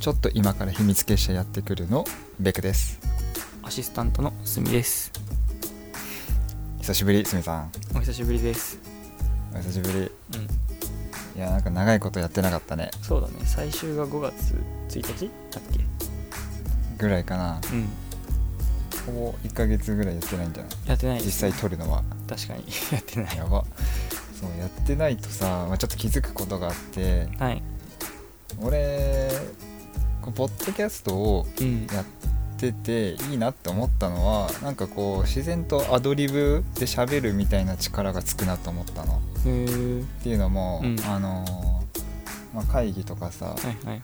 ちょっと今から秘密結社やってくるのベクです。アシスタントのすみです。久しぶりすみさん。お久しぶりです。お久しぶり。うん。いやなんか長いことやってなかったね。そうだね。最終が5月1日だっけ？ぐらいかな。うん。ほぼ1ヶ月ぐらいやってないんじゃない？やってないです。実際撮るのは。確かに。やってない。やば。そうやってないとさ、まあ、ちょっと気づくことがあって。はい。俺ポッドキャストをうん。やってていいなって思ったのはなんかこう自然とアドリブで喋るみたいな力がつくなと思ったの。っていうのも、うん。あのーまあ、会議とかさ、はいはいはい。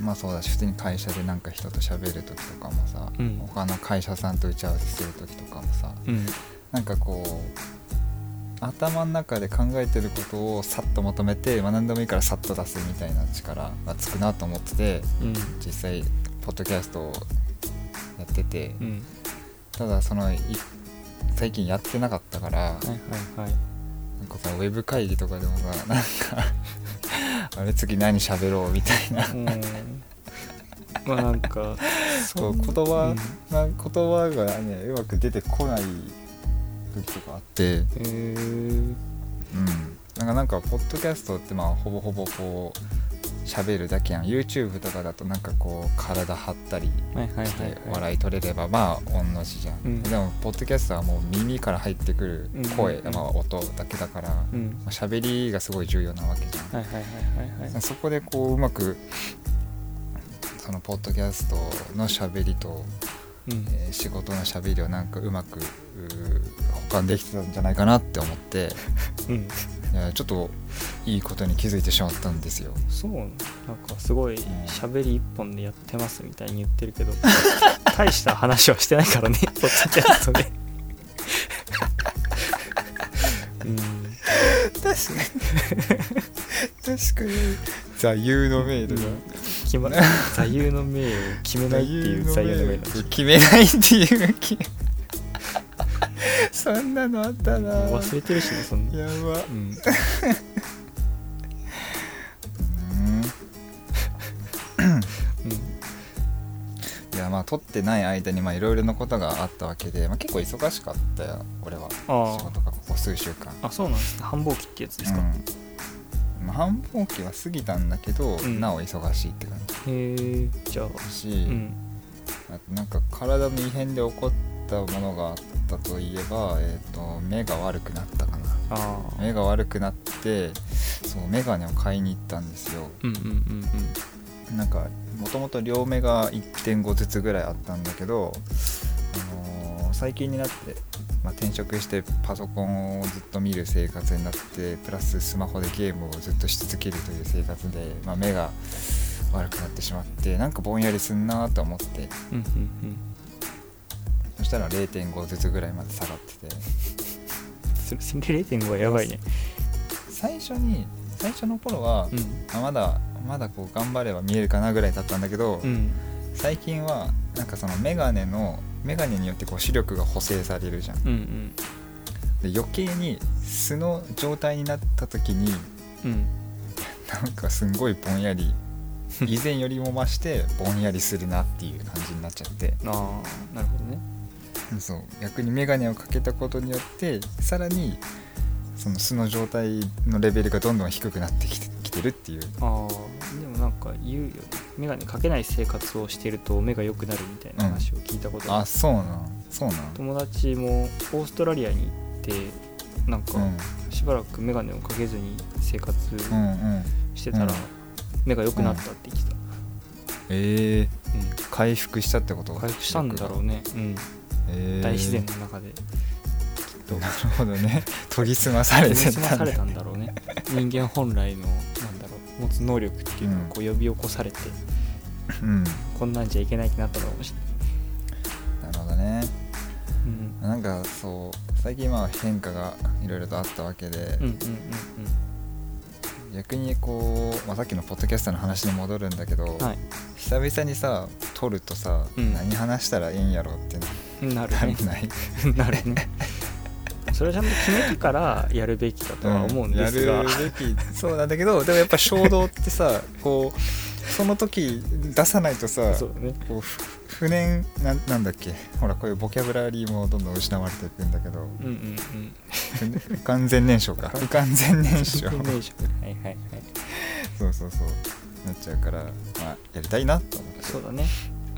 まあそうだし普通に会社でなんか人と喋る時とかもさ、うん。他の会社さんと打ち合わせする時とかもさうん。なんかこう頭の中で考えてることをさっとまとめて、まあ、何でもいいからさっと出すみたいな力がつくなと思っててうん。実際ポッドキャストをやってて、うん。ただそのい最近やってなかったからはいはいはい。なんかさウェブ会議とかでもさなんかあれ次何喋ろうみたいな。うん。まあなんか そん言葉、うん。な言葉がねうまく出てこない時とかあって。へえうん。なんかなんかポッドキャストってまあほぼほぼこう喋るだけやん。YouTube とかだとなんかこう体張ったりして笑い取れればまあ同じじゃん、うん。でもポッドキャストはもう耳から入ってくる声、まあ、音だけだから、まうん。あ喋りがすごい重要なわけじゃん、そこでこううまくそのポッドキャストの喋りと、うん。えー仕事の喋りをなんかうまくうー補完できてたんじゃないかなって思ってうん。いやちょっといいことに気づいてしまったんですよ。そう。なんかすごいん。喋り一本でやってますみたいに言ってるけど 大した話はしてないからね。ポッドキャストで。うん。確かに。確かに。座右の銘うん。決ま座右の銘を決めないっていう座右の銘決めないっていう気 そんなのあったな。忘れてるしねそんな。やば。うん。うん。うん。いやまあ撮ってない間にまあいろいろなことがあったわけで、まあ、結構忙しかったよ俺は。あ仕事がここ数週間。ああそうなんですね繁忙期ってやつですか、うん。まあ、繁忙期は過ぎたんだけど、うん。なお忙しいって感へえじゃあ。し、うん。あとなんか体の異変で起こったものがあったといえば、えー、と目が悪くなったかな。目が悪くなってそう眼鏡を買いに行ったんですよ。うんうんうんなんかもともと両目が1.5ずつぐらいあったんだけど、あのー最近になって、まあ、転職してパソコンをずっと見る生活になってプラススマホでゲームをずっとし続けるという生活で、まあ、目が悪くなってしまってなんかぼんやりすんなと思って。うんうんうんそしたら0.5ずつぐらいまで下がってて。それ0.5はやばいね。最初に最初の頃は、うん。あまだまだこう頑張れば見えるかなぐらいだったんだけど、うん。最近はなんかそのメガネのメガネによってこう視力が補正されるじゃん。うんうん。で余計に素の状態になった時にうん。なんかすんごいぼんやり 以前よりも増してぼんやりするなっていう感じになっちゃって。ああなるほどねそう。逆にメガネをかけたことによってさらにその素の状態のレベルがどんどん低くなってきてきてるっていう。ああでもなんか言うよね。眼鏡かけない生活をしてると目が良くなるみたいな話を聞いたことある、あそうなん。そうなん。友達もオーストラリアに行ってなんかうん。しばらく眼鏡をかけずに生活うんうんしてたらうん目が良くなったって言ってた、ええうん。回復したってこと？回復したんだろうね、うん、えー大自然の中で。なるほどね。研ぎ澄まされてたんだろうね。人間本来のなんだろう持つ能力っていうのをこう呼び起こされて、うん。こんなんじゃいけないってなったのかもし。なるほどね。れない、うん。なんかそう最近まあ変化がいろいろとあったわけで、うんうんうん逆にこう、まあ、さっきのポッドキャストの話に戻るんだけど、うんはい。久々にさ撮るとさ、うん。何話したらいいんやろってなるね。なるね。それはちゃんと決めてからやるべきだとは思うんですが、やるべき。そうなんだけどでもやっぱ衝動ってさこうその時出さないとさそうだね。こうふ不燃なんなんだっけ？ほらこういうボキャブラリーもどんどん失われていくんだけど。うんうんうん。完全燃焼か。不完全燃焼。はいはいはい。そうそうそう。なっちゃうから、まあ、やりたいなと思って。そうだね。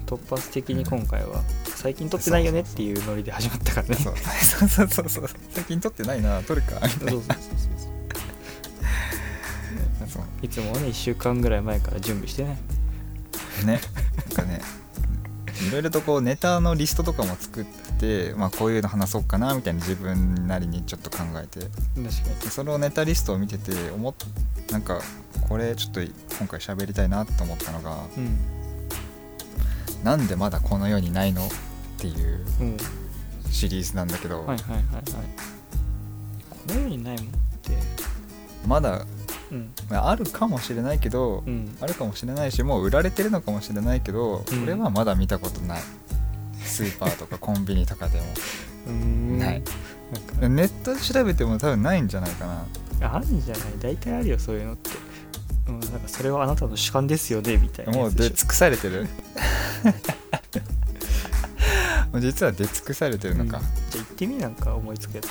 突発的に今回は最近撮ってないよねっていうノリで始まったからね。そう。そうそうそう最近撮ってないな。撮るか。みたいなそうそうそうそういつもはね1週間ぐらい前から準備してね。ねなんかねいろいろとこうネタのリストとかも作って、まあ、こういうの話そうかなみたいな自分なりにちょっと考えて。確かでそのネタリストを見てて思っなんかこれちょっと今回喋りたいなと思ったのがにうん。なんでまだこの世にないのっていううん。シリーズなんだけど、はいはいはいはい。この世にないもんって。まだああるかもしれないけど、うん。あるかもしれないしもう売られてるのかもしれないけど、うん。俺はまだ見たことない。スーパーとかコンビニとかでも。うーん。ない。ネットで調べても多分ないんじゃないかな。あるんじゃない？大体あるよそういうのって。うんなんかそれはあなたの主観ですよねみたいなもう出尽くされてる？実は出尽くされてるのか、うん。じゃあ行ってみなんか思いつくやつ。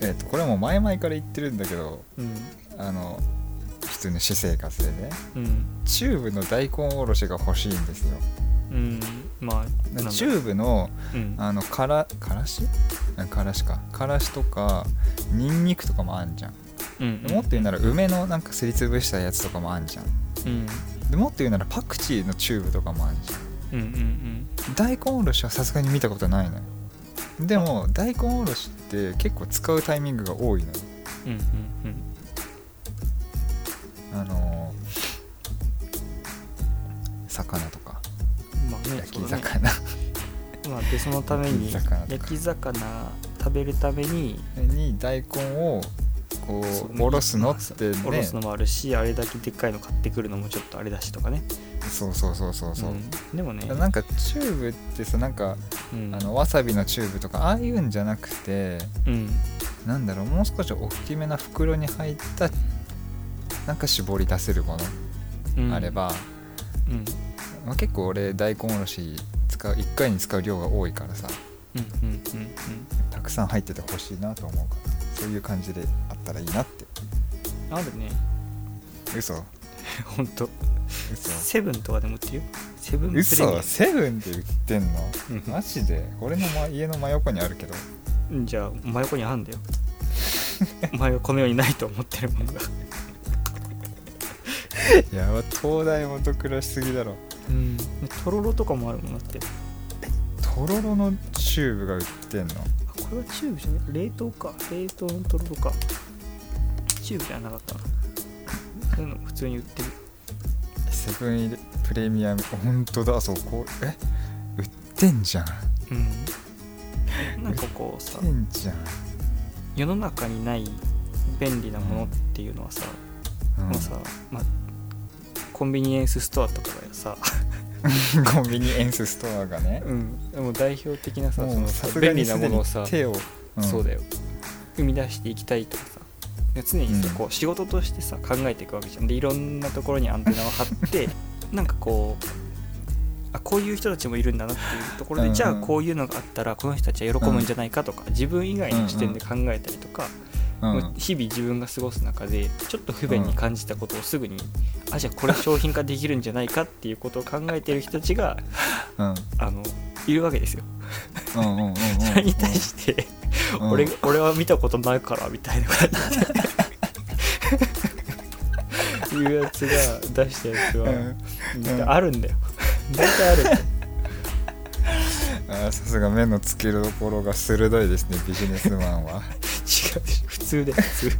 えっとこれも前々から言ってるんだけどうんあの普通の私生活でねうん。チューブの大根おろしが欲しいんですよ。うん。まあチューブのうん。あのからからし？うんからしか。からしとかニンニクとかもあんじゃん。うん。でもっと言うなら梅のなんかすりつぶしたやつとかもあんじゃん。うん。でもっと言うならパクチーのチューブとかもあんじゃん。うんうん大根おろしはさすがに見たことないのよ。でも大根おろしって結構使うタイミングが多いのよ。うんうんうんあのー魚とか。うんまあね焼きそうだね。魚、まあでそのために焼き魚食べるためにに大根をこそううおろすのってね。おろすのもあるしあれだけでっかいの買ってくるのもちょっとあれだしとかね。そうそうそうそうそう、ん。でもねなんかチューブってさなんかうん。あのわさびのチューブとかああいうんじゃなくてうん。なんだろうもう少し大きめな袋に入ったなんか絞り出せるもうん。のあれば、うん。まあ、結構俺大根おろし使う1回に使う量が多いからさうんうんうんたくさん入っててほしいなと思うからそういう感じであったらいいなって。うんあるね。嘘？ほんと嘘？セブンとかでも売ってるよ。セブン嘘？セブンで売ってんの？うん。マジで？俺の、ま、家の真横にあるけど。うんじゃあ真横にあんだよ。お前はこの世にないと思ってるものが。い やば灯台下暗しすぎだろ。うん。とろろとかもあるもんだって。とろろのチューブが売ってんの？あこれはチューブじゃない？冷凍か。冷凍のとろろか。チューブじゃなかったな。そういうの普通に売ってる。セブンイレプレミアム。本当だそうこ。うえ？売ってんじゃん。売うん。なんかこうさってんじゃん、世の中にない便利なものっていうのはさ、うん。もうさ、まあ、コンビニエンスストアとかがさ、コンビニエンスストアがね。うん、でも代表的なさそのさ便利なものをさ、手を、ん。そうだよ。生み出していきたいとかさ。で常にさ、うん。こう仕事としてさ考えていくわけじゃん。でいろんなところにアンテナを張って なんかこうあこういう人たちもいるんだなっていうところで、うん。うんじゃあこういうのがあったらこの人たちは喜ぶんじゃないかとか、自分以外の視点で考えたりとか、うんもう日々自分が過ごす中でちょっと不便に感じたことをすぐに、あじゃあこれ商品化できるんじゃないかっていうことを考えてる人たちがうん。あのいるわけですよ。それに対して、うん。俺俺は見たことないからみたいな感じで。いうやつが出したやつは、うん。あるんだよ。大体あるんだよ。さすが目の付けどころが鋭いですねビジネスマンは。違うでし通で。普 通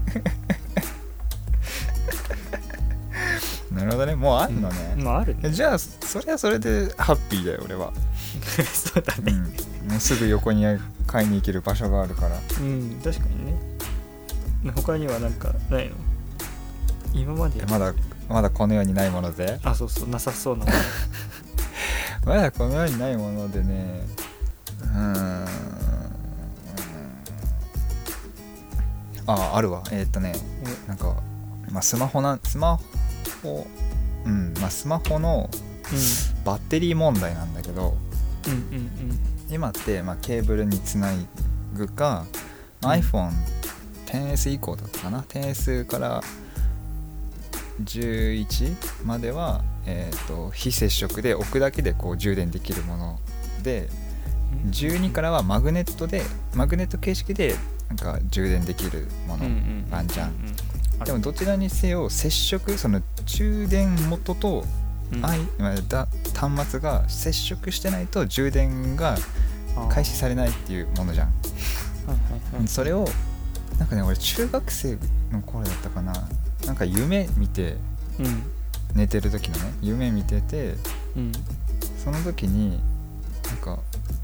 なるほどね。もうあんのね、まああるね。じゃあそれはそれでハッピーだよ俺は、そうだね。うん、もうすぐ横に買いに行ける場所があるから。うん確かにね。他にはなんかないの？今まで。まだまだこの世にないもので？あそうそう。なさそうなもの。まだこの世にないものでね。うーんああるわ。えーっとねなんか、まあ、スマホなんスマホうんまあ、スマホのバッテリー問題なんだけどうんうんうん。今って、まあ、ケーブルにつなぐか、うん。iPhone10S 以降だったかな。10S から11までは、えー、と非接触で置くだけでこう充電できるものでうん12からはマグネットでマグネット形式でなんか充電できるもの、うんうんあんじゃん。うんうんでもどちらにせよ接触その充電元と、うん。だ端末が接触してないと充電が開始されないっていうものじゃん、はいはいはい。それをなんかね俺中学生の頃だったかな。なんか夢見てうん。寝てる時のね夢見ててうん。その時になんか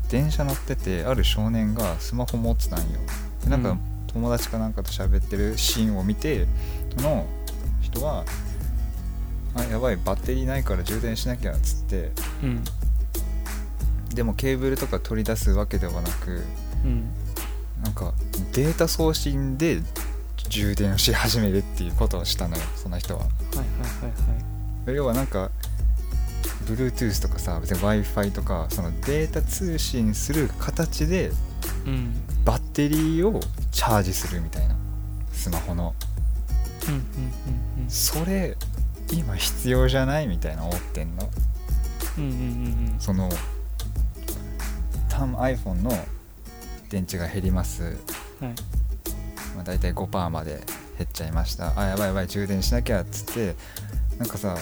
電車乗っててある少年がスマホ持ってたんよでなんかうん。友達かなんかと喋ってるシーンを見てその人は「あやばいバッテリーないから充電しなきゃ」っつって。うん。でもケーブルとか取り出すわけではなくうん。なんかデータ送信で充電をし始めるっていうことをしたのよその人は。はいはいはいはい。要はなんか Bluetooth とかさ別に w i f i とかそのデータ通信する形でうんバッテリーをチャージするみたいな。スマホの。うんうんうんそれ今必要じゃないみたいな思ってんの？うんうんうんうん。そのタム iPhone の電池が減ります、はい。まあ、大体5%まで減っちゃいました。あやばいやばい充電しなきゃっつって。なんかさ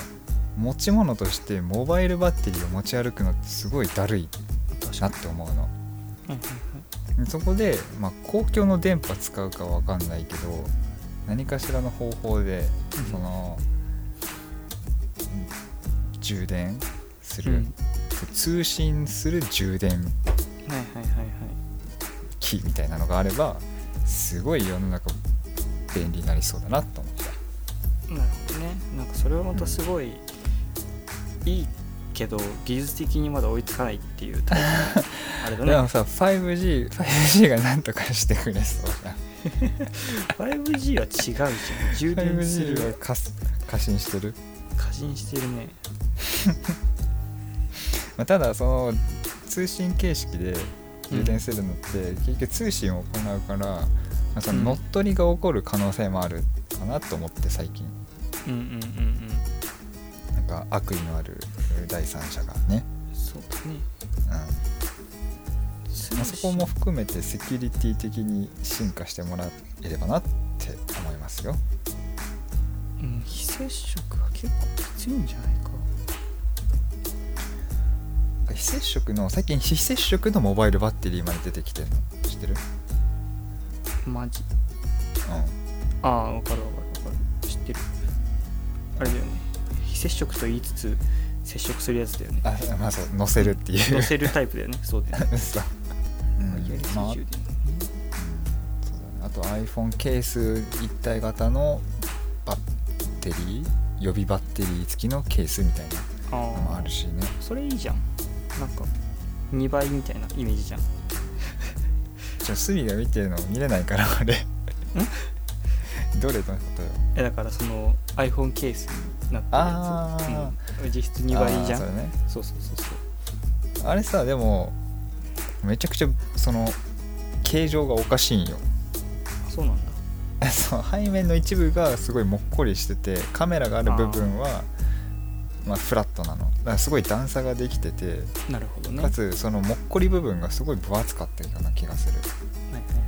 持ち物としてモバイルバッテリーを持ち歩くのってすごいだるいなって思うのそこで、まあ、公共の電波使うかわかんないけど何かしらの方法でうん。その、充電する、うん。通信する充電はいはいはいはい。機みたいなのがあればすごい世の中便利になりそうだなと思った。なるほどね。なんかそれはまたすごいいいけど技術的にまだ追いつかないっていうタイプ。の あれだね。でもさ 5G, 5G が何とかしてくれそうじゃん。5G は違うじゃん。充電す 5G はる過過信してる、過信してるね。まあ、ただその通信形式で充電するのって、結局通信を行うから、まあ、そのうん。乗っ取りが起こる可能性もあるかなと思って最近。うんうんうんうん。なんか悪意のある第三者がね、そうだね。うんまあ、そこも含めてセキュリティ的に進化してもらえればなって思いますよ。うん非接触は結構きついんじゃないか。非接触の最近非接触のモバイルバッテリーまで出てきてるの？知ってる？マジ？うああ分かる分かる分かる。知ってる。あれだよね。非接触と言いつつ接触するやつだよね。んあまあそう乗せるっていう。乗せるタイプだよね。そうだよね まあうんそうだね、あと iPhone ケース一体型のバッテリー予備バッテリー付きのケースみたいなあのもあるしね。それいいじゃん。なんか2倍みたいなイメージじゃん。じゃあスミが見てるの見れないからあれどれのことよ。えだからその iPhone ケースになってるあやー。つ、うん、実質2倍じゃん。それね。そうそうそうそう。あれさでもめちゃくちゃその形状がおかしいんよ。あそうなんだ。そう背面の一部がすごいもっこりしててカメラがある部分はまあ、フラットなの。だからすごい段差ができててなるほどね。かつそのもっこり部分がすごい分厚かったような気がする。はいはいはい。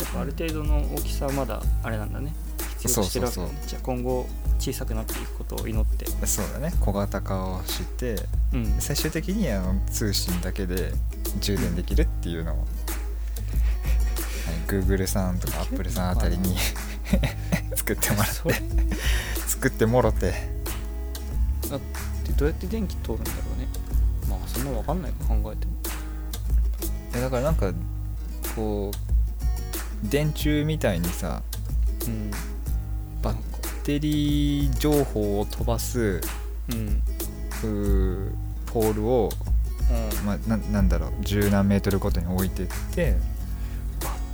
やっぱある程度の大きさはまだあれなんだね。必要としてるわけ。だねそうそう。じゃあ今後小さくなっていくことを祈って。そうだね。小型化をしてうん。最終的にあの通信だけで充電できるっていうのを、はい、Google さんとか Apple さんあたりに作ってもらって。作ってもろて。だってどうやって電気通るんだろうね。まあそんな分かんないか考えても。えだからなんかこう電柱みたいにさうん。バッテリー情報を飛ばすうん。ポールを、うん。まあ、ななんだろう。十何メートルごとに置いてって。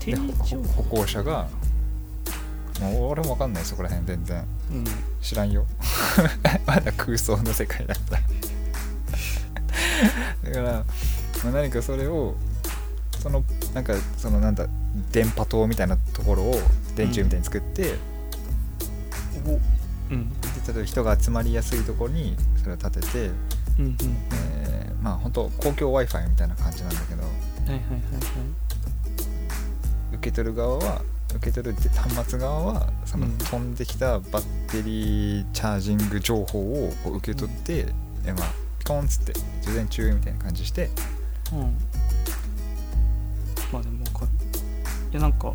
で歩行者がもう俺も分かんないそこら辺全然。うん。知らんよ。まだ空想の世界だった。だから、まあ、何かそれをそのなんかそのなんだ電波塔みたいなところを電柱みたいに作って、おうん。で例えば人が集まりやすいところにそれを立てて、うんうん。えーまあ本当公共 w i f i みたいな感じなんだけどはいはいはいはい。受け取る側は受け取る端末側はそのうん。飛んできたバッテリーチャージング情報をこう受け取って、えまあピコンっつって充電中みたいな感じして。うん。まあでもわかるいやなんか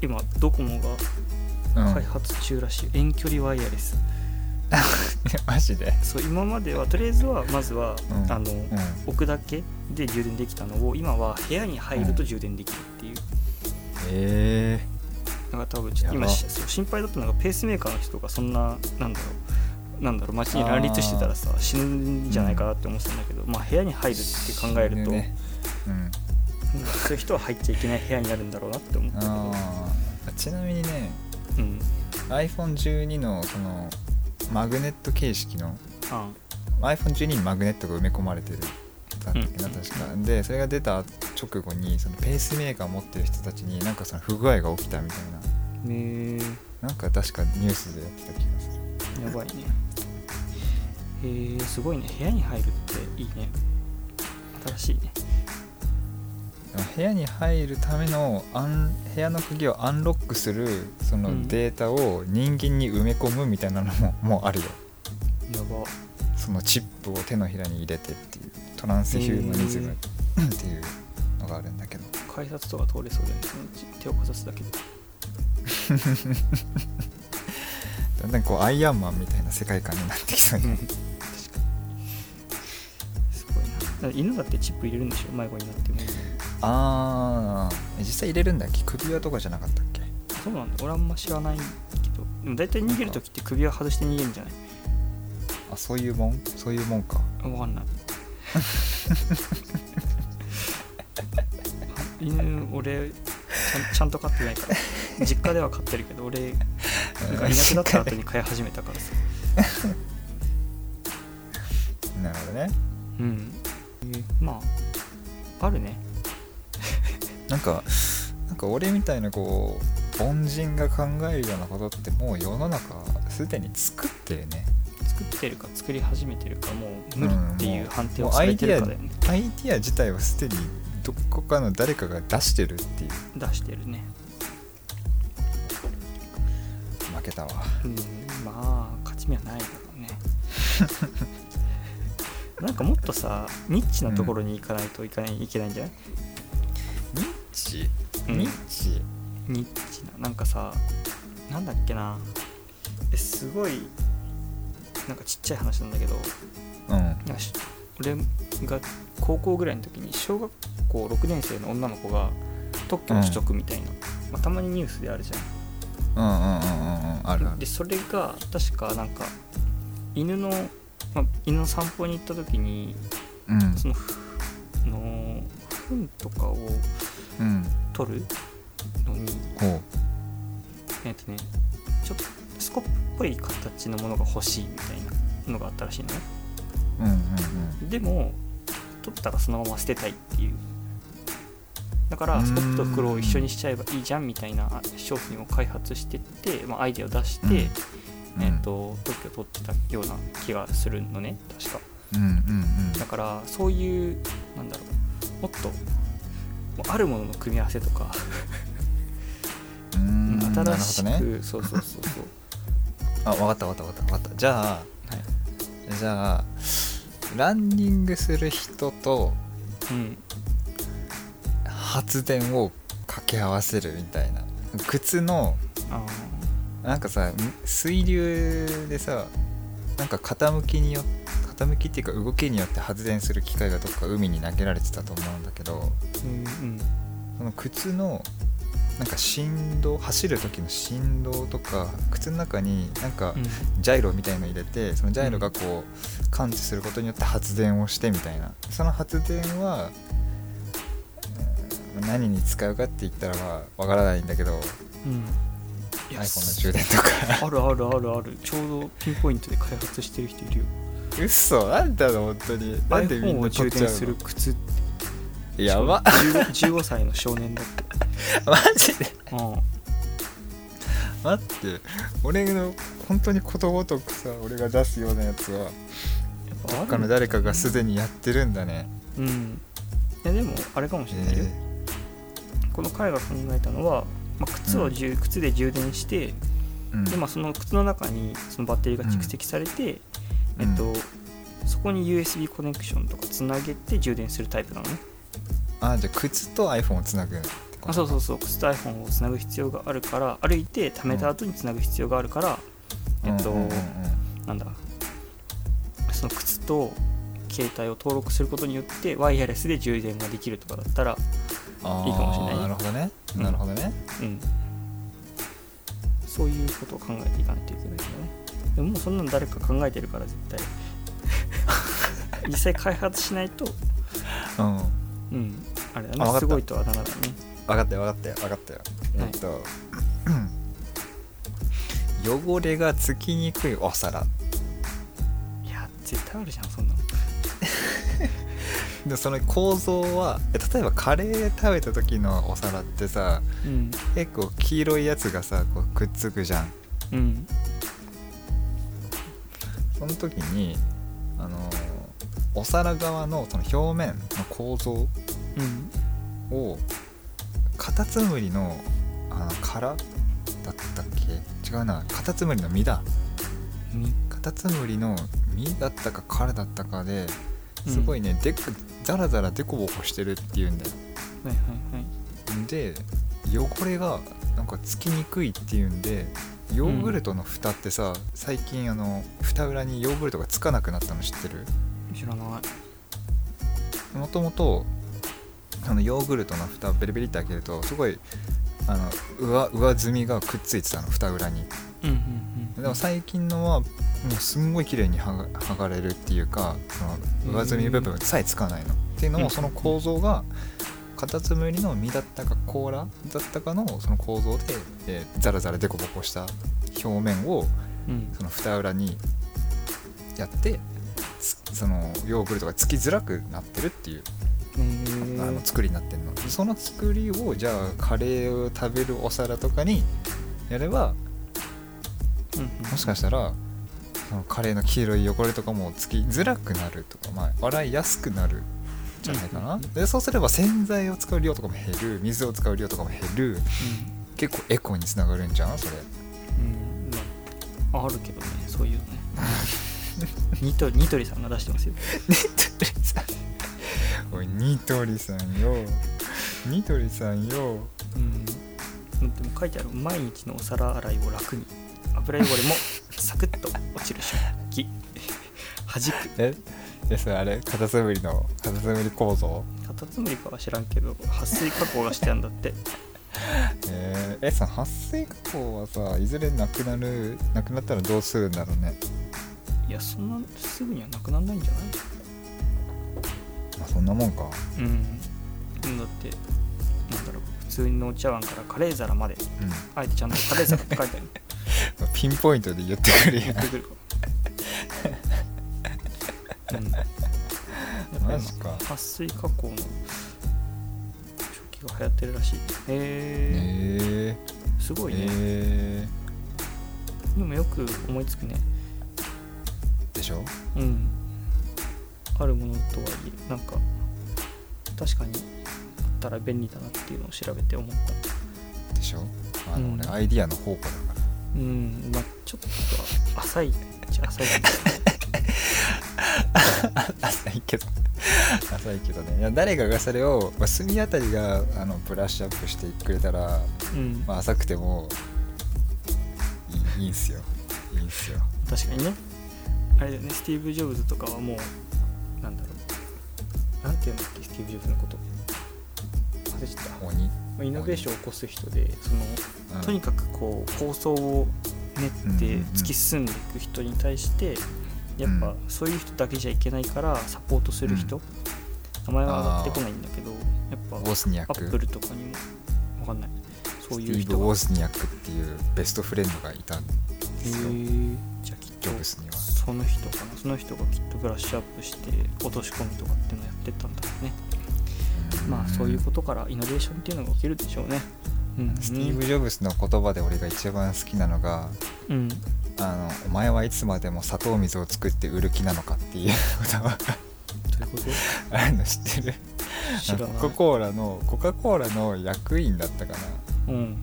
今ドコモうん、が開発中らしい、遠距離ワイヤレス マジで？そう今まではとりあえずはまずは、うん。あの、うん。置くだけで充電できたのを今は部屋に入ると充電できるっていう、え。なんか多分ちょっと今心配だったのがペースメーカーの人がそんななんだろうなんだろう街に乱立してたらさ死ぬんじゃないかなって思ってたんだけど、まあ部屋に入るって考えると、ね。うん。うんそういう人は入っちゃいけない部屋になるんだろうなって思ったけど。ちなみにねうん。iPhone12 のそのマグネット形式のあ iPhone12 にマグネットが埋め込まれてるだったっけな、うん。確か。でそれが出た直後にそのペースメーカー持ってる人たちになんかその不具合が起きたみたいねななんか確かニュースでやってた気がする。えやばいね。へえすごいね。部屋に入るっていいね。新しいね部屋に入るための部屋の鍵をアンロックするそのうん。データを人間に埋め込むみたいなのも もうあるよ。やば。そのチップを手のひらに入れてっていうトランスヒューマニズムっていうのがあるんだけど。改札とか通れそうだよね手をかざすだけで。だんだんこうアイアンマンみたいな世界観になってきそうに確かに。すごいな。犬だってチップ入れるんでしょ迷子になってもああ実際入れるんだっけ？首輪とかじゃなかったっけ？そうなんだ。俺あんま知らないけど。でも大体逃げる時って首輪外して逃げるんじゃない？あそういうもん？そういうもんか。分かんない。犬俺ちゃんちゃんと飼ってないから。実家では飼ってるけど俺がいなくなった後に飼い始めたからさ。なるほどね。うん。まああるねなんかなんか俺みたいなこう凡人が考えるようなことってもう世の中すでに作ってるね。作ってるか作り始めてるかもう無理っていう判定をされもうアイディてるかだよねアアイディア自体はすでにどこかの誰かが出してるっていう。出してるね。負けたわ。うんまあ勝ち目はないだろうね。なんかもっとさニッチなところに行かないといかない,、いけないんじゃない？チ？うん。ニッチ？ニッチななんかさなんだっけな。えすごいなんかちっちゃい話なんだけど。うん。なんかし俺が高校ぐらいの時に小学校6年生の女の子が特許を取得みたいな、まあ、たまにニュースであるじゃん。うんうんうんうんうん。あるでそれが確かなんか犬の、まあ、犬の散歩に行った時にうん。そのふの糞とかをうん取るのにえっとねちょっとスコップっぽい形のものが欲しいみたいなのがあったらしいのね。うんうんでも取ったらそのまま捨てたいっていう。だからスコップと袋を一緒にしちゃえばいいじゃんみたいな商品を開発してって、まあ、アイデアを出して、うん。えっと特許を取ってたような気がするのね確か。うんうんうん。だからそういうなんだろうもっとあるものの組み合わせとか。うーん新しく、ほどね。そうそうそうそう。あ分かった分かった分かった分かった。じゃあはい。じゃあランニングする人とうん。発電を掛け合わせるみたいな。靴のあなんかさ水流でさなんか傾きによって傾きっていうか動きによって発電する機械がどっか海に投げられてたと思うんだけどーうん。その靴のなんか振動走る時の振動とか靴の中になんかうん。ジャイロみたいの入れてそのジャイロがこう感知することによって発電をしてみたいな。その発電はうん何に使うかって言ったらまあわからないんだけどうん。iPhone の充電とか。あるあるあるある。ちょうどピンポイントで開発してる人いるよ嘘なんだろ本当に。なんでみ iPhone んなを充電する靴。ってのやば 15, 15歳の少年だって。マジで？うん。待って。俺の本当にことごとくさ俺が出すようなやつはやっぱある。他の誰かがすでにやってるんだね。うん。いやでもあれかもしれないよ、えこの彼が考えたのは、まあ、靴を充、靴で充電してうん。で、まあ、その靴の中にそのバッテリーが蓄積されて、うんえっとそこに USB コネクションとかつなげて充電するタイプなのね。あじゃあ靴と iPhone をつなぐあそうそうそう。靴と iPhone をつなぐ必要があるから歩いて貯めた後につなぐ必要があるから、えっと、うんうんうん。なんだ？その靴と携帯を登録することによってワイヤレスで充電ができるとかだったらいいかもしれないね。なるほどね。うん。なるほどね、うん。そういうことを考えていかないといけないけどねでももうそんなの誰か考えてるから絶対。実際開発しないと。うん。うん。あれだね。すごいとはならないね。分かったよ分かったよ分かったよ、はい。えっと汚れがつきにくいお皿。いや絶対あるじゃんそんなの。でその構造はえ例えばカレー食べた時のお皿ってさうん。結構黄色いやつがさこうくっつくじゃん。うんその時にあのーお皿側のその表面の構造うん。をカタツムリのあの殻だったっけ？違うな。カタツムリの実だ。みカタツムリの実だったか殻だったかでうん。すごいね、でくザラザラデコボコしてるっていうんだよ。はいはいはい。で汚れがなんかつきにくいっていうんでヨーグルトの蓋ってさ、最近あの蓋裏にヨーグルトがつかなくなったの知ってる？知らない。もともとあのヨーグルトの蓋をベリベリって開けるとすごいあの上上積みがくっついてたの蓋裏に。うんうんうんでも最近のはもうすんごい綺麗に剥がれるっていうかその上積み部分さえつかないの。っていうのうん。もその構造がカタツムリの実だったか甲羅だったかのその構造で、えーザラザラデコボコした表面をうん。その蓋裏にやってつそのヨーグルトがつきづらくなってるっていうあの作りになってるの。その作りをじゃあカレーを食べるお皿とかにやればうんうん。もしかしたらそのカレーの黄色い汚れとかもつきづらくなるとか、まあ、洗いやすくなるんじゃないかな、でそうすれば洗剤を使う量とかも減る水を使う量とかも減る。結構エコにつながるんじゃんそれ。うん。うんまああるけどねそういうのね。ニトリニトリさんが出してますよ。ニトリさんおいニトリさんよ。ニトリさんよ。うん。でも書いてある。毎日のお皿洗いを楽に。油汚れもサクッと落ちる食器。弾くええそれあれカタツムリのカタツムリ構造？カタツムリかは知らんけど撥水加工がしてあるんだって。えーえその撥水加工はさいずれなくなるなくなったらどうするんだろうね。いやそんなすぐにはなくならないんじゃない？まあそんなもんか。うん。だってなんだろう普通のお茶碗からカレー皿まで。うん。あえてちゃんとカレー皿って書いてある。ピンポイントで言ってくるや。ん言ってくるうん。やっぱ今マジか。撥水加工の食器が流行ってるらしい。へええすごいね、えでもよく思いつくね。でしょ？うん。あるものとはいえなんか確かにあったら便利だなっていうのを調べて思った。でしょ？あの、うん。俺アイディアの宝庫だから。うん。まあちょっと浅いっちゃ浅い 浅いけど浅いけどねいや誰かがそれを、まあ、隅あたりがあのブラッシュアップしてくれたら、うん、まあ、浅くてもいいいいんすよいいんすよ確かにねあれだよねスティーブ・ジョブズとかはもうなんだろうなんていうんだっけスティーブ・ジョブズのこと忘れちゃった鬼、まイノベーションを起こす人でそのうんとにかくこう構想を練って突き進んでいく人に対してやっぱうんそういう人だけじゃいけないからサポートする人、うん。名前は上がってこないんだけどやっぱアップクルとかにもわかんない。そういう人がウォズニアックっていうベストフレンドがいたんへですよえじゃあきっとその人かな。その人がきっとブラッシュアップして落とし込むとかっていうのをやってったんだろうね。まあそういうことからイノベーションっていうのが起きるでしょうねうん。スティーブ・ジョブズの言葉で俺が一番好きなのがうん。あの「お前はいつまでも砂糖水を作って売る気なのか」っていう。言葉がどういうこと？あるの知ってる？コカ・コーラのコカ・コーラの役員だったかな。うん。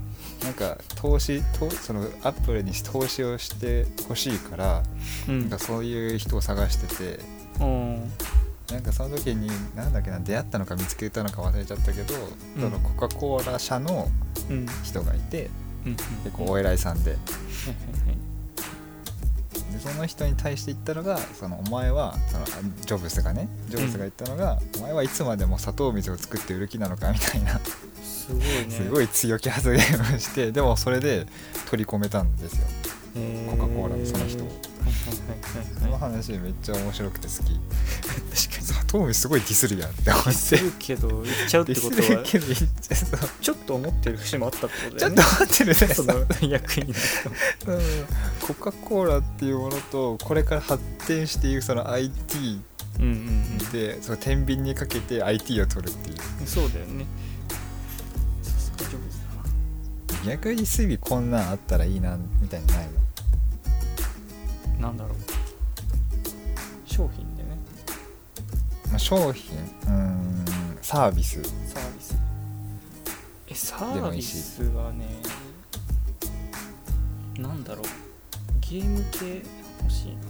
なんか投資投そのアップルに投資をしてほしいから、うん。なんかそういう人を探してて。うんなんかその時になんだっけな出会ったのか見つけたのか忘れちゃったけど、うん。そのコカ・コーラ社のうん。人がいてうん。結構お偉いさんで。でその人に対して言ったのがそのお前はそのあジョブズがねジョブズが言ったのが、お前はいつまでも砂糖水を作って売る気なのかみたいな。すごいね。すごい強気発言をしてでもそれで取り込めたんですよコカ・コーラのその人その話めっちゃ面白くて好き。確かに。砂糖水すごいディスるやんって思って。するけど言っちゃうっデてことは。ちょっと思ってる節もあったってことだよね。ちょっと待ってるね。その役員の人うん。コカ・コーラっていうものとこれから発展していくその IT うんうんでその天秤にかけて IT を取るっていう。うんそうだよね逆にスビこんなんあったらいいなみたいにないの、なんだろう。商品でね。まあ、商品？うーんサービス。サービス。えサービスはねなんだろう。ゲーム系欲しいな。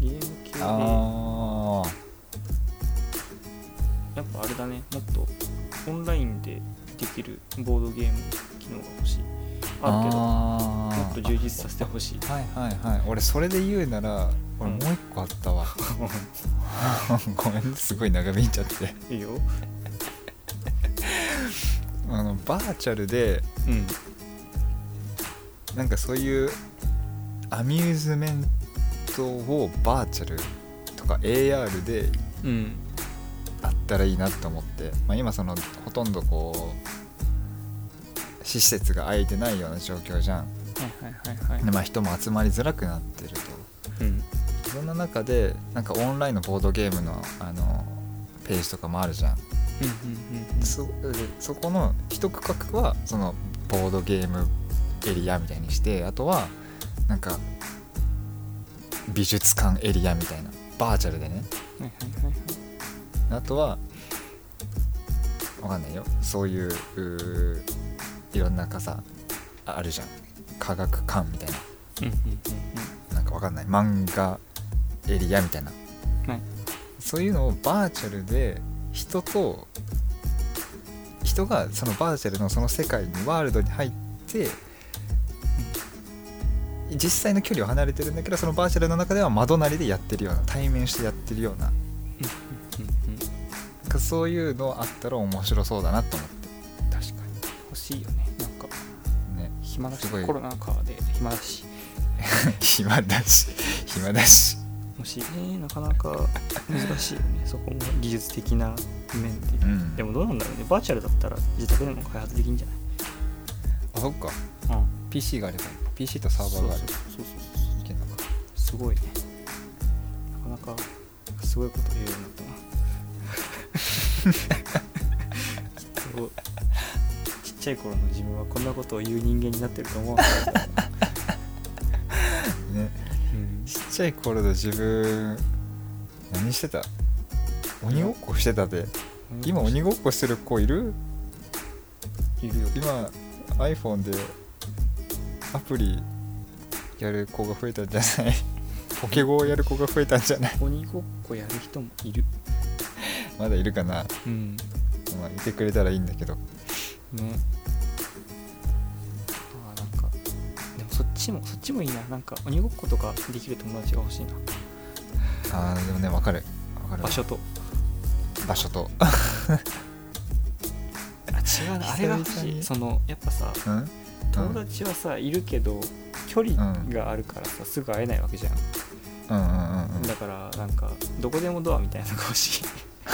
ゲーム系で。あやっぱあれだね。もっとオンラインでできるボードゲーム機能が欲しい。ああるけどもっと充実させてほしい。はいはいはい。俺それで言うなら俺もう一個あったわ、ごめんすごい長引いちゃって。いいよ。あのバーチャルでうん。なんかそういうアミューズメントをバーチャルとか AR でうったらいいなと思って、まあ、今そのほとんどこう施設が空いてないような状況じゃん。で、まあ、人も集まりづらくなってると。うん。そんな中でなんかオンラインのボードゲームのあのページとかもあるじゃん。そでそこの一区画はそのボードゲームエリアみたいにしてあとはなんか美術館エリアみたいなバーチャルでねあとはわかんないよ。そういういろんな傘ああるじゃん。科学館みたいな。なんかわかんない。漫画エリアみたいな。うんはい。そういうのをバーチャルで人と人がそのバーチャルのその世界にワールドに入って実際の距離を離れてるんだけどそのバーチャルの中では窓なりでやってるような対面してやってるようなそういうのあったら面白そうだなと思っ確かに。欲しいよね。なんかてね。暇だしコロナ禍で。暇だし。暇だし。暇だし。欲しいね。なかなか難しいよね。そこも技術的な面で、う。ん。でもどうなんだろうね。バーチャルだったら自宅でも開発できるんじゃあそっか。ないうん PC があれば PC とサーバーがあれば。そうそうそうそうすごいね。なかなかすごいこと言うようになったな ちっちゃい頃の自分はこんなことを言う人間になってると思う。ね。うんちっちゃい頃の自分何してた鬼ごっこしてたで。今鬼ごっこしてる子いる？いるよ。今 iPhone でアプリやる子が増えたんじゃない？ポケゴをやる子が増えたんじゃない？鬼ごっこやる人もいるまだいるかな、うん。まあ、いてくれたらいいんだけど。ね。あーなんかでもそっちもそっちもいいな。なんか鬼ごっことかできる友達が欲しいな。あーでもねわかる。わかる場所と。場所と。あ違うな。あれが欲し久々に。いそのやっぱさうん？友達はさいるけど距離があるからさすぐ会えないわけじゃん。うんうんうんうん。だからなんかどこでもドアみたいなのが欲しい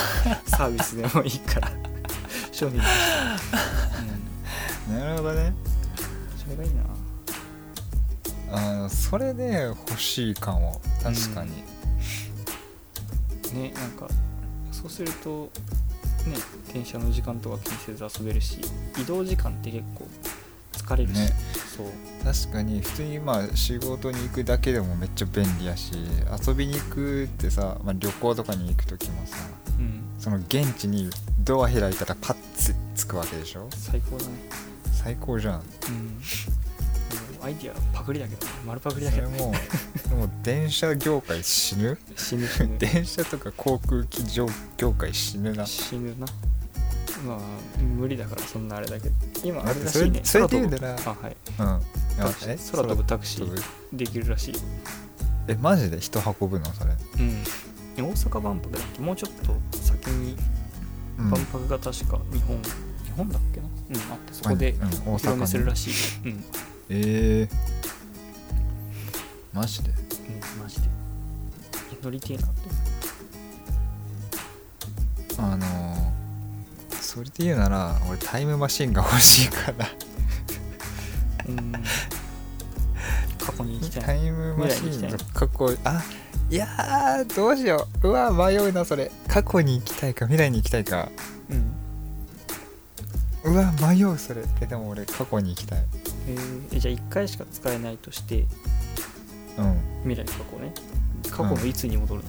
サービスでもいいから。商品として、なるほどね。それがいいな。あのそれで欲しいかも確かに、ねなんかそうするとね電車の時間とか気にせず遊べるし移動時間って結構疲れるし、ね。そう。確かに。普通にまあ仕事に行くだけでもめっちゃ便利やし遊びに行くってさ、まあ、旅行とかに行く時もさうん。その現地にドア開いたらパッつつくわけでしょ？最高だね。最高じゃん。うん。アイディアパクリだけどね。丸パクリだけどね。それもう もう電車業界死ぬ？死ぬ死ぬ。電車とか航空機業業界死ぬな。死ぬな。まあ無理だからそんなあれだけど。今あれらしそれいね。それで言うならぶ。あはい。うん。空飛ぶタクシー。できるらしいえマジで？人運ぶの？それ、うん。大阪万博だっけ？もうちょっと万博が確か日本、日本だっけな？うんあってそこでお披露目するらしい。うん。えー、マジで？うんマジで。乗りてえなってあのーそれで言うなら俺タイムマシンが欲しいから。うん。過去に行きたタいイムマシンの未来に行き過去あいやーどうしよう。うわ迷うなそれ。過去に行きたいか未来に行きたいか。うん。うわ迷うそれ。えでも俺過去に行きたい。えーえじゃあ1回しか使えないとしてうん未来と過去ね。過去のいつに戻る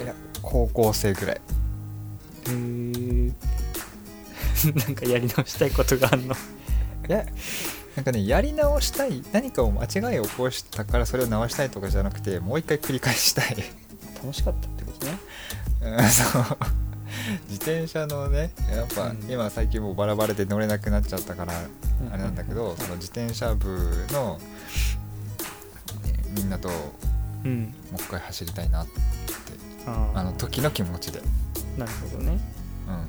の、いや高校生ぐらい。へえ なんかやり直したいことがあんの？いやなんかねやり直したい何かを間違いを起こしたからそれを直したいとかじゃなくてもう一回繰り返したい。楽しかったってことね。うんそう。自転車のねやっぱ、うん。今最近もうバラバラで乗れなくなっちゃったからあれなんだけど、うん。その自転車部の、ねみんなともう一回走りたいなって。あの時の気持ちで、なるほどね。うん、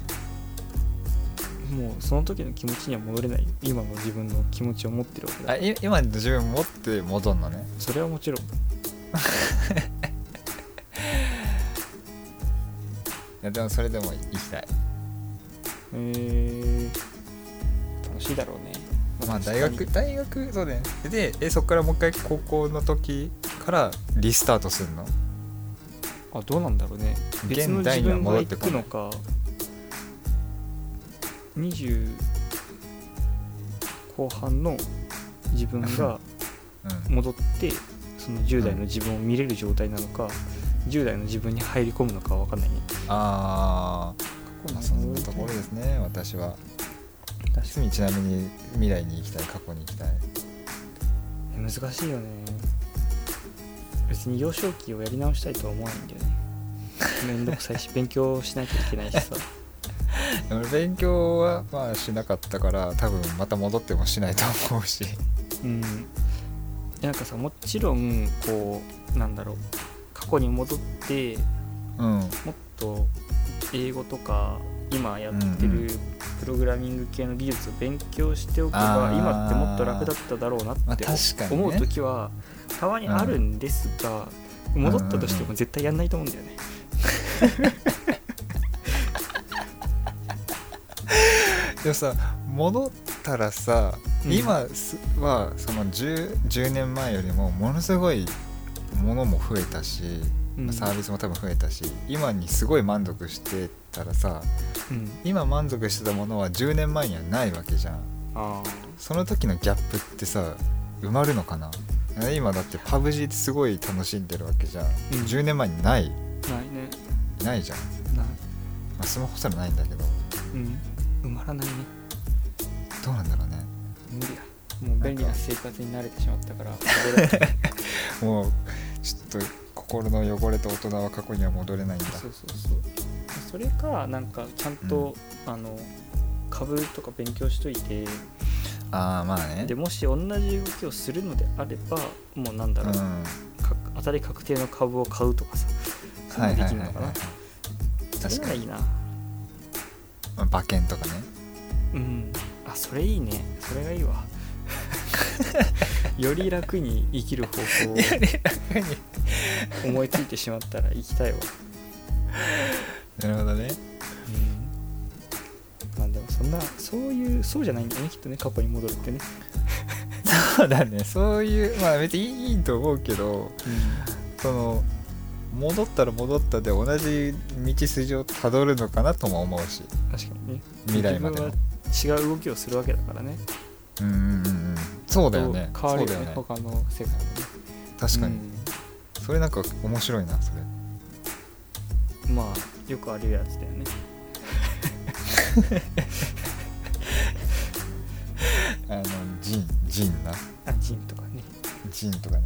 もうその時の気持ちには戻れない。今の自分の気持ちを持ってるわけだ。あい今の自分持って戻んのね。それはもちろん。いやでもそれでも行きたい。えー、楽しいだろうね。まあ大学大学そうね。でえそっからもう一回高校の時からリスタートするの？あどうなんだろうね。別の自現代には戻ってくのか20後半の自分がうん。戻ってその10代の自分を見れる状態なのか、10代の自分に入り込むのかは分かんない。ねあー、まあそんなところでですね私は。確かすみちなみに未来に行きたい過去に行きたい。に難しいよね。別に幼少期をやり直したいとは思わないんだよね。めんどくさいし勉強しなきゃいけないしさ 勉強はまあしなかったから多分また戻ってもしないと思うし。うん。なんかさもちろんこうなんだろう過去に戻ってうん。もっと英語とか今やってうんうるプログラミング系の技術を勉強しておけば、今ってもっと楽だっただろうなまあって思う時はたまにあるんですが、戻ったとしても絶対やんないと思うんだよね。でもさ戻ったらさ、うん。今すはその 10, 10年前よりもものすごいものも増えたし、うん。サービスも多分増えたし今にすごい満足してたらさうん。今満足してたものは10年前にはないわけじゃん。あその時のギャップってさ埋まるのかな？え今だって PUBG ってすごい楽しんでるわけじゃん、うん。10年前にない。あないね。ないじゃん、ない、まあ、スマホすらないんだけど。うん、埋まらないね。どうなんだろうね。無理だ。もう便利な生活に慣れてしまったから。もうちょっと心の汚れた大人は過去には戻れないんだ。そうそうそう。それかなんかちゃんと、あの株とか勉強しといて。ああまあね。でもし同じ動きをするのであればもうなんだろう、うん。か当たり確定の株を買うとかさ。そういうのできるのかな。それ確かに。いいな。まあ馬券とかね。うん。あそれいいね。それがいいわ。より楽に生きる方法を思いついてしまったら行きたいわ。なるほどね。うん。まあでそんなそういうそうじゃないんだよねきっとね。過去に戻るってね、そうだね。そういうまあ別にいいと思うけどその戻ったら戻ったで同じ道筋をたどるのかなとも思うし。確かにね。未来までも違う動きをするわけだからね。うんうんうんうん。そうだよね。変わるよね。よね。他の世界もね。確かに、うん。それなんか面白いなそれ。まあよくあるやつだよね。あのジンジンな。あジンとかね。ジンとかね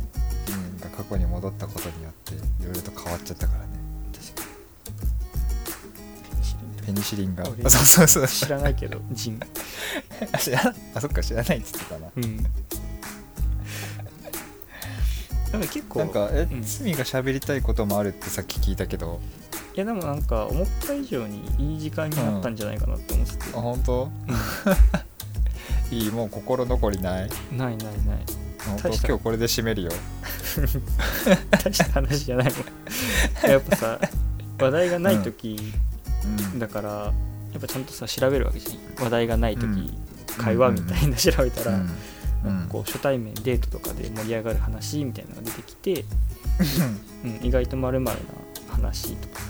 過去に戻ったことによっていろいろと変わっちゃったからね。確かに。ペニシリンが。俺あそうそうそう。知らないけどジン。ああそっか知らないっつってたな。うん。なんか結構なんかえ、うん。罪が喋りたいこともあるってさっき聞いたけど。いやでもなんか思った以上にいい時間になったんじゃないかなって思ってて、あ本当？いいもう心残りない？うんないない。ない今日これで締めるよ 大した話じゃないやっぱさ話題がない時うん。だからやっぱちゃんとさ調べるわけじゃん。話題がない時、うん。会話みたいな調べたら、うん。こう初対面デートとかで盛り上がる話みたいなのが出てきて、うん、意外とまるな話とか。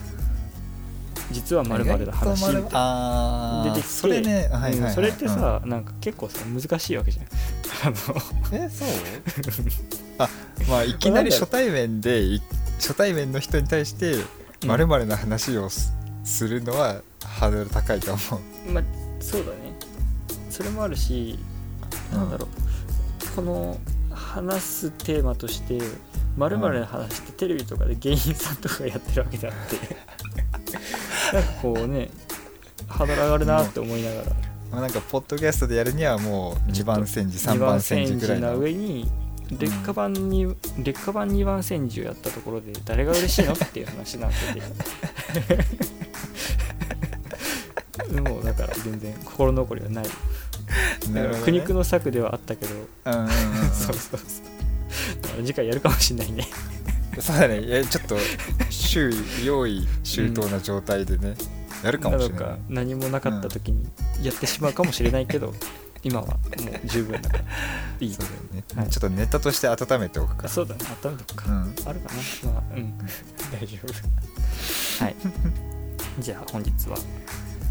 実はまるな話みた出てきてそれね、はいはいそれってさ、なんか結構さ難しいわけじゃん。あのうんえそう？あ まあいきなり初対面でい初対面の人に対してうん。まるまるな話をすするのはハードル高いと思う。まあそうだね。それもあるしなんだろう、この話すテーマとしてまるの話ってテレビとかで芸人さんとかがやってるわけであって なんかこうねハードル上がるなって思いながら。まあなんかポッドキャストでやるにはもう2番煎じ3番煎じぐらいの上に劣化版に、劣化版2番煎じをやったところで誰が嬉しいの？っていう話になっててもうだから全然心残りはない。なるほどね。苦肉の策ではあったけど。うんうんうんうん。そうそう次回やるかもしれないね。そうだね。ちょっと周囲用意周到な状態でね、やるかもしれない。何もなかった時にやってしまうかもしれないけど、今はもう十分だから。いい。そうだよね、はい。ちょっとネタとして温めておくかあそうだね。温めとくか、うん。あるかな。まあうん。大丈夫。はい。じゃあ本日は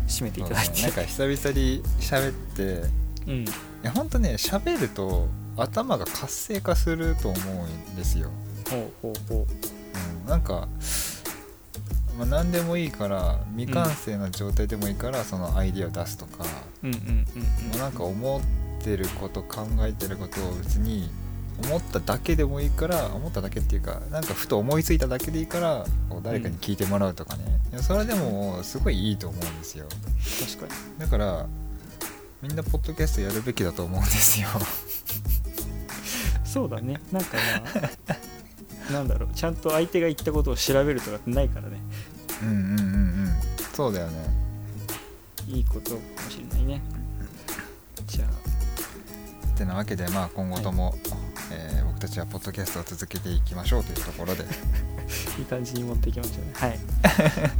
締めていただいて。なんか久々に喋って。うん。いやほんとね喋ると頭が活性化すると思うんですよ、ほうほうほうん、なんか、まあ、何でもいいから未完成な状態でもいいから、そのアイディアを出すとか、ううんうんうんうん。もうなんか思ってること考えてることを別に思っただけでもいいから思っただけっていうかなんかふと思いついただけでいいからこう誰かに聞いてもらうとかね、いやそれでもすごいいいと思うんですよ。確かに。だからみんなポッドキャストやるべきだと思うんですよ。そうだね。なんかまあ なんだろうちゃんと相手が言ったことを調べるとかってないからね。うんうんうんうん。そうだよね。いいことかもしれないね。じゃあ。てなわけでまあ今後とも、えー僕たちはポッドキャストを続けていきましょうというところで。いい感じに持っていきましょうね。はい。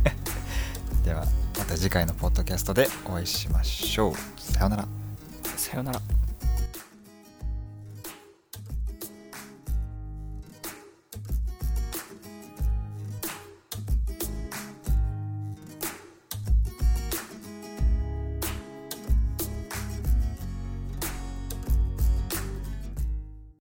ではまた次回のポッドキャストでお会いしましょう。さようなら。さようなら